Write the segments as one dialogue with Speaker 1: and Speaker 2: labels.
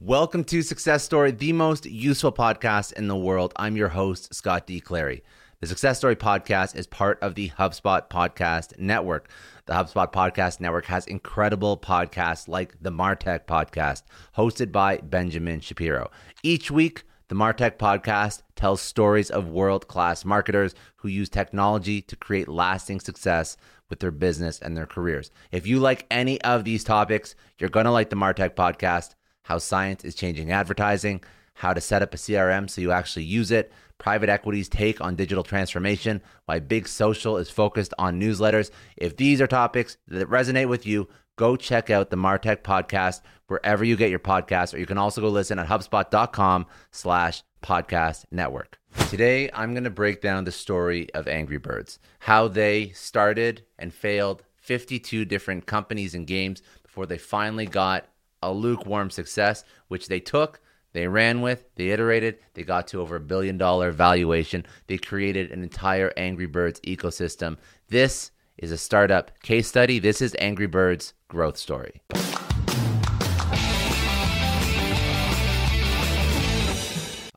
Speaker 1: Welcome to Success Story, the most useful podcast in the world. I'm your host, Scott D. Clary. The Success Story podcast is part of the HubSpot Podcast Network. The HubSpot Podcast Network has incredible podcasts like the Martech Podcast, hosted by Benjamin Shapiro. Each week, the Martech Podcast tells stories of world class marketers who use technology to create lasting success with their business and their careers. If you like any of these topics, you're going to like the Martech Podcast how science is changing advertising, how to set up a CRM so you actually use it, private equity's take on digital transformation, why big social is focused on newsletters. If these are topics that resonate with you, go check out the Martech podcast wherever you get your podcasts, or you can also go listen at HubSpot.com slash podcast network. Today, I'm going to break down the story of Angry Birds, how they started and failed 52 different companies and games before they finally got a lukewarm success, which they took, they ran with, they iterated, they got to over a billion dollar valuation. They created an entire Angry Birds ecosystem. This is a startup case study. This is Angry Birds' growth story.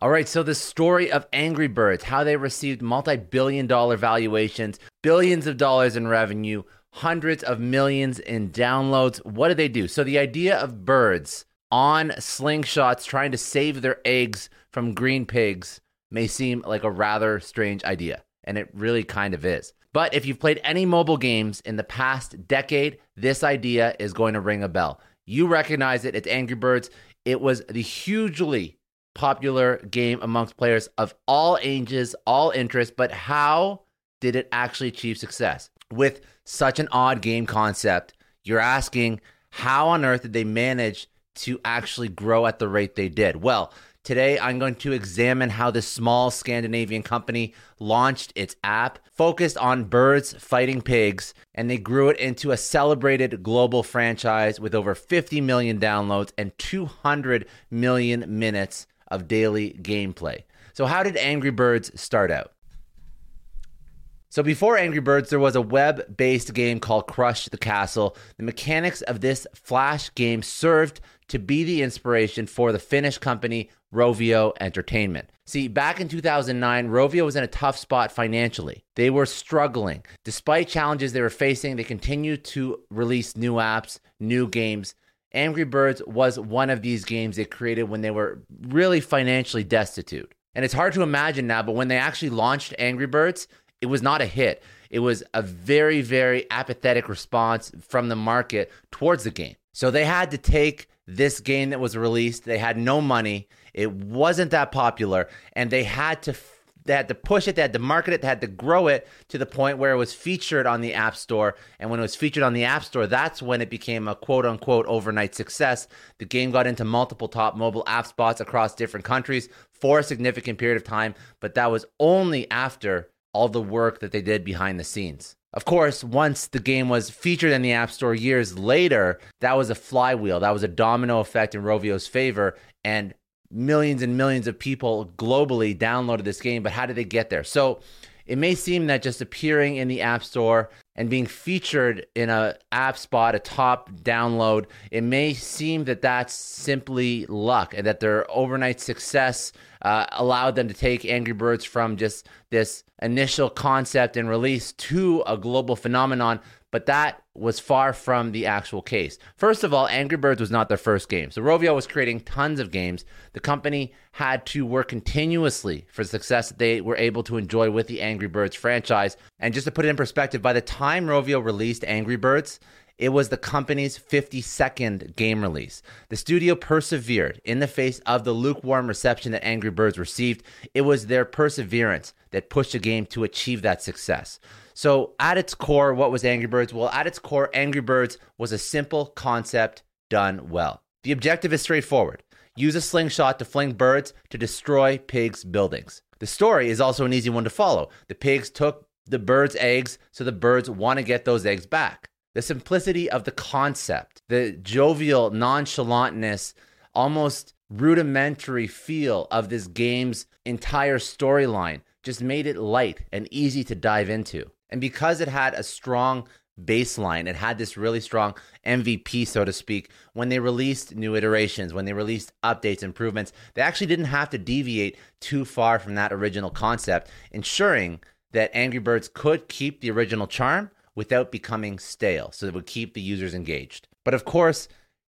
Speaker 1: All right, so the story of Angry Birds, how they received multi billion dollar valuations, billions of dollars in revenue, hundreds of millions in downloads. What do they do? So, the idea of birds on slingshots trying to save their eggs from green pigs may seem like a rather strange idea, and it really kind of is. But if you've played any mobile games in the past decade, this idea is going to ring a bell. You recognize it, it's Angry Birds. It was the hugely popular game amongst players of all ages, all interests, but how did it actually achieve success? With such an odd game concept, you're asking how on earth did they manage to actually grow at the rate they did? Well, today I'm going to examine how this small Scandinavian company launched its app focused on birds fighting pigs, and they grew it into a celebrated global franchise with over 50 million downloads and 200 million minutes of daily gameplay. So, how did Angry Birds start out? So before Angry Birds, there was a web based game called Crush the Castle. The mechanics of this Flash game served to be the inspiration for the Finnish company Rovio Entertainment. See, back in 2009, Rovio was in a tough spot financially. They were struggling. Despite challenges they were facing, they continued to release new apps, new games. Angry Birds was one of these games they created when they were really financially destitute. And it's hard to imagine now, but when they actually launched Angry Birds, it was not a hit. It was a very, very apathetic response from the market towards the game. So they had to take this game that was released. They had no money. It wasn't that popular, and they had to they had to push it, they had to market it, they had to grow it to the point where it was featured on the App Store. And when it was featured on the App Store, that's when it became a quote unquote overnight success. The game got into multiple top mobile app spots across different countries for a significant period of time, but that was only after all the work that they did behind the scenes. Of course, once the game was featured in the App Store years later, that was a flywheel. That was a domino effect in Rovio's favor. And millions and millions of people globally downloaded this game. But how did they get there? So it may seem that just appearing in the App Store and being featured in a app spot, a top download, it may seem that that's simply luck and that their overnight success uh, allowed them to take Angry Birds from just this initial concept and release to a global phenomenon. But that was far from the actual case. First of all, Angry Birds was not their first game. So Rovio was creating tons of games. The company had to work continuously for the success that they were able to enjoy with the Angry Birds franchise. And just to put it in perspective, by the time Rovio released Angry Birds, it was the company's 52nd game release. The studio persevered in the face of the lukewarm reception that Angry Birds received. It was their perseverance that pushed the game to achieve that success. So, at its core, what was Angry Birds? Well, at its core, Angry Birds was a simple concept done well. The objective is straightforward use a slingshot to fling birds to destroy pigs' buildings. The story is also an easy one to follow. The pigs took the birds' eggs, so the birds want to get those eggs back the simplicity of the concept, the jovial nonchalantness, almost rudimentary feel of this game's entire storyline just made it light and easy to dive into. And because it had a strong baseline, it had this really strong MVP, so to speak, when they released new iterations, when they released updates, improvements, they actually didn't have to deviate too far from that original concept, ensuring that Angry Birds could keep the original charm without becoming stale. So it would keep the users engaged. But of course,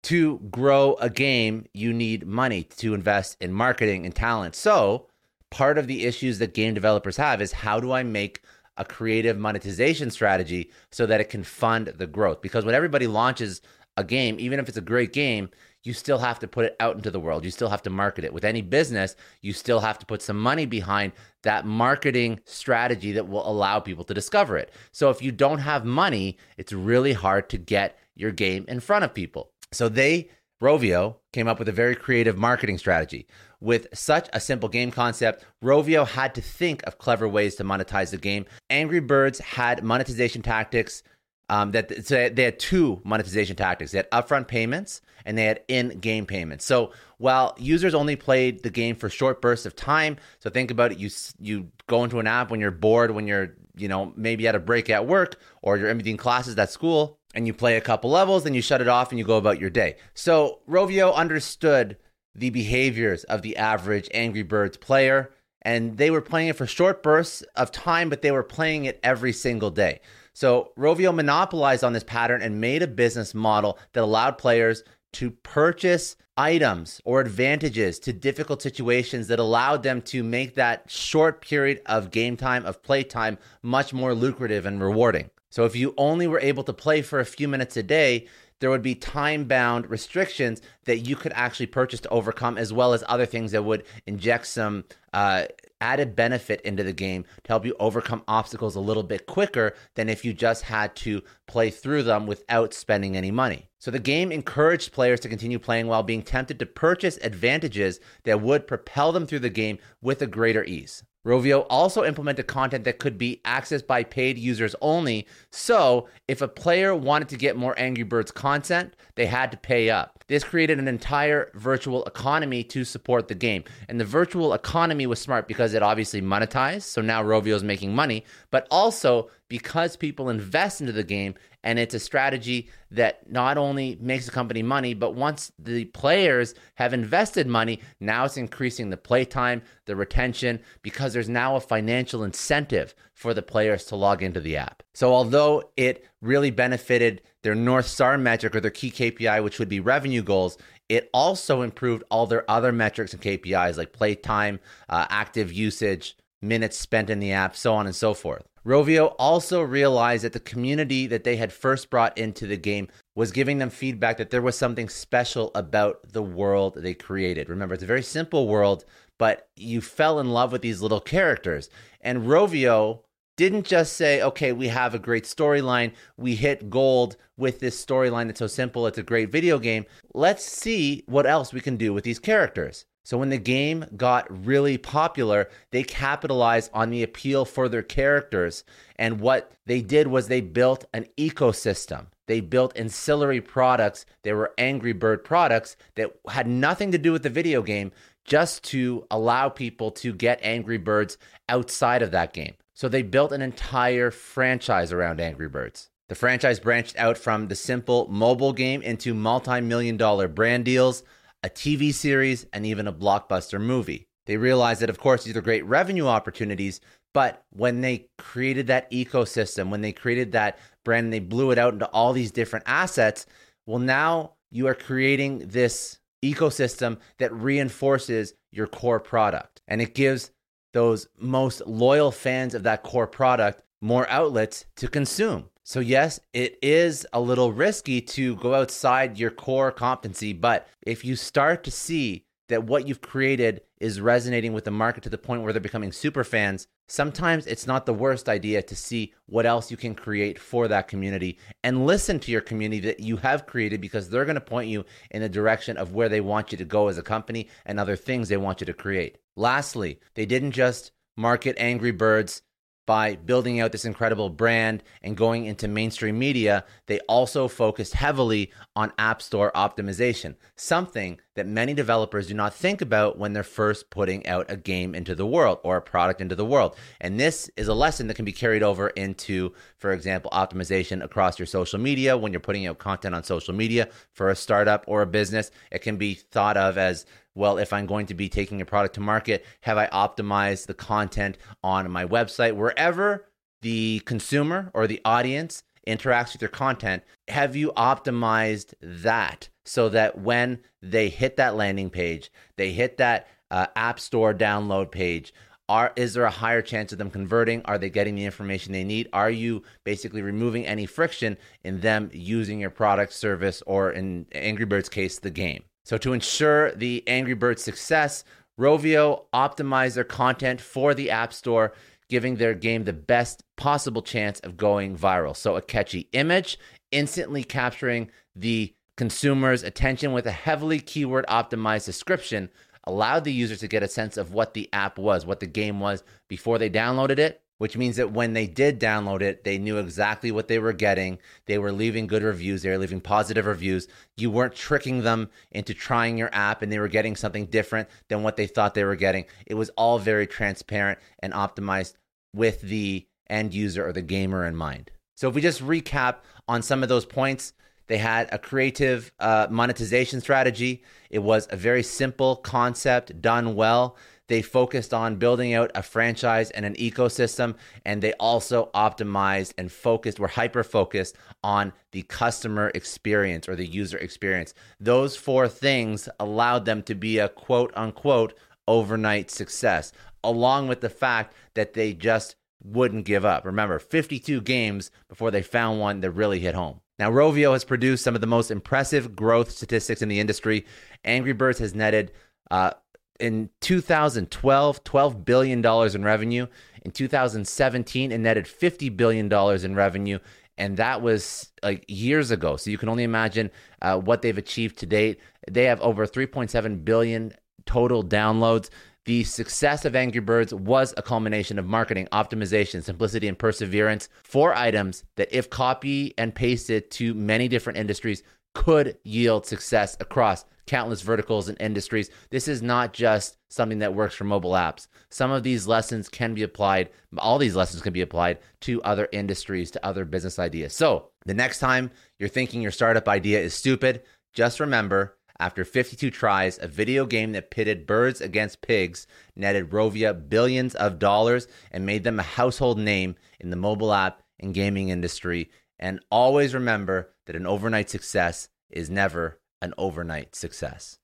Speaker 1: to grow a game, you need money to invest in marketing and talent. So part of the issues that game developers have is how do I make a creative monetization strategy so that it can fund the growth? Because when everybody launches a game, even if it's a great game, you still have to put it out into the world. You still have to market it. With any business, you still have to put some money behind that marketing strategy that will allow people to discover it. So if you don't have money, it's really hard to get your game in front of people. So they, Rovio, came up with a very creative marketing strategy. With such a simple game concept, Rovio had to think of clever ways to monetize the game. Angry Birds had monetization tactics um, that so they had two monetization tactics. They had upfront payments and they had in-game payments. So while users only played the game for short bursts of time, so think about it: you you go into an app when you're bored, when you're you know maybe at a break at work or you're in between classes at school, and you play a couple levels, then you shut it off and you go about your day. So Rovio understood the behaviors of the average Angry Birds player. And they were playing it for short bursts of time, but they were playing it every single day. So Rovio monopolized on this pattern and made a business model that allowed players to purchase items or advantages to difficult situations that allowed them to make that short period of game time, of play time, much more lucrative and rewarding. So if you only were able to play for a few minutes a day, there would be time bound restrictions that you could actually purchase to overcome, as well as other things that would inject some uh, added benefit into the game to help you overcome obstacles a little bit quicker than if you just had to play through them without spending any money. So the game encouraged players to continue playing while being tempted to purchase advantages that would propel them through the game with a greater ease. Rovio also implemented content that could be accessed by paid users only. So, if a player wanted to get more Angry Birds content, they had to pay up. This created an entire virtual economy to support the game. And the virtual economy was smart because it obviously monetized. So now Rovio is making money, but also because people invest into the game and it's a strategy that not only makes the company money, but once the players have invested money, now it's increasing the playtime, the retention, because there's now a financial incentive for the players to log into the app. So although it really benefited their North Star metric or their key KPI, which would be revenue goals, it also improved all their other metrics and KPIs like playtime, uh, active usage, minutes spent in the app, so on and so forth. Rovio also realized that the community that they had first brought into the game was giving them feedback that there was something special about the world they created. Remember, it's a very simple world, but you fell in love with these little characters. And Rovio didn't just say, okay, we have a great storyline, we hit gold with this storyline that's so simple, it's a great video game. Let's see what else we can do with these characters. So when the game got really popular, they capitalized on the appeal for their characters. And what they did was they built an ecosystem. They built ancillary products. They were Angry Bird products that had nothing to do with the video game, just to allow people to get Angry Birds outside of that game. So they built an entire franchise around Angry Birds. The franchise branched out from the simple mobile game into multi million dollar brand deals a TV series, and even a blockbuster movie. They realized that, of course, these are great revenue opportunities, but when they created that ecosystem, when they created that brand and they blew it out into all these different assets, well, now you are creating this ecosystem that reinforces your core product and it gives those most loyal fans of that core product more outlets to consume. So, yes, it is a little risky to go outside your core competency, but if you start to see that what you've created is resonating with the market to the point where they're becoming super fans, sometimes it's not the worst idea to see what else you can create for that community and listen to your community that you have created because they're going to point you in the direction of where they want you to go as a company and other things they want you to create. Lastly, they didn't just market Angry Birds by building out this incredible brand and going into mainstream media, they also focused heavily on App Store optimization, something that many developers do not think about when they're first putting out a game into the world or a product into the world. And this is a lesson that can be carried over into, for example, optimization across your social media. When you're putting out content on social media for a startup or a business, it can be thought of as well, if I'm going to be taking a product to market, have I optimized the content on my website? Wherever the consumer or the audience interacts with your content, have you optimized that so that when they hit that landing page, they hit that uh, app store download page, are is there a higher chance of them converting? Are they getting the information they need? Are you basically removing any friction in them using your product, service, or in Angry Birds' case, the game? So, to ensure the Angry Birds success, Rovio optimized their content for the App Store, giving their game the best possible chance of going viral. So, a catchy image, instantly capturing the consumer's attention with a heavily keyword optimized description allowed the user to get a sense of what the app was, what the game was before they downloaded it which means that when they did download it, they knew exactly what they were getting. They were leaving good reviews, they were leaving positive reviews. You weren't tricking them into trying your app and they were getting something different than what they thought they were getting. It was all very transparent and optimized with the end user or the gamer in mind. So if we just recap on some of those points, they had a creative uh, monetization strategy. It was a very simple concept done well. They focused on building out a franchise and an ecosystem, and they also optimized and focused, were hyper focused on the customer experience or the user experience. Those four things allowed them to be a quote unquote overnight success, along with the fact that they just wouldn't give up. Remember, 52 games before they found one that really hit home. Now, Rovio has produced some of the most impressive growth statistics in the industry. Angry Birds has netted uh, in 2012, $12 billion in revenue. In 2017, it netted $50 billion in revenue. And that was like years ago. So you can only imagine uh, what they've achieved to date. They have over 3.7 billion total downloads. The success of Angry Birds was a culmination of marketing, optimization, simplicity, and perseverance. Four items that, if copy and pasted to many different industries, could yield success across countless verticals and industries. This is not just something that works for mobile apps. Some of these lessons can be applied, all these lessons can be applied to other industries, to other business ideas. So, the next time you're thinking your startup idea is stupid, just remember after 52 tries, a video game that pitted birds against pigs netted Rovio billions of dollars and made them a household name in the mobile app and gaming industry. And always remember that an overnight success is never an overnight success.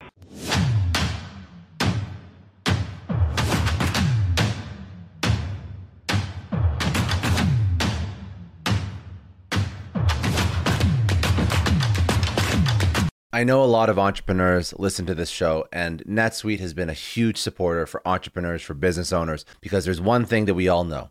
Speaker 1: I know a lot of entrepreneurs listen to this show, and NetSuite has been a huge supporter for entrepreneurs, for business owners, because there's one thing that we all know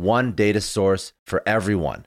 Speaker 1: one data source for everyone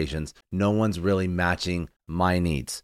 Speaker 1: No one's really matching my needs.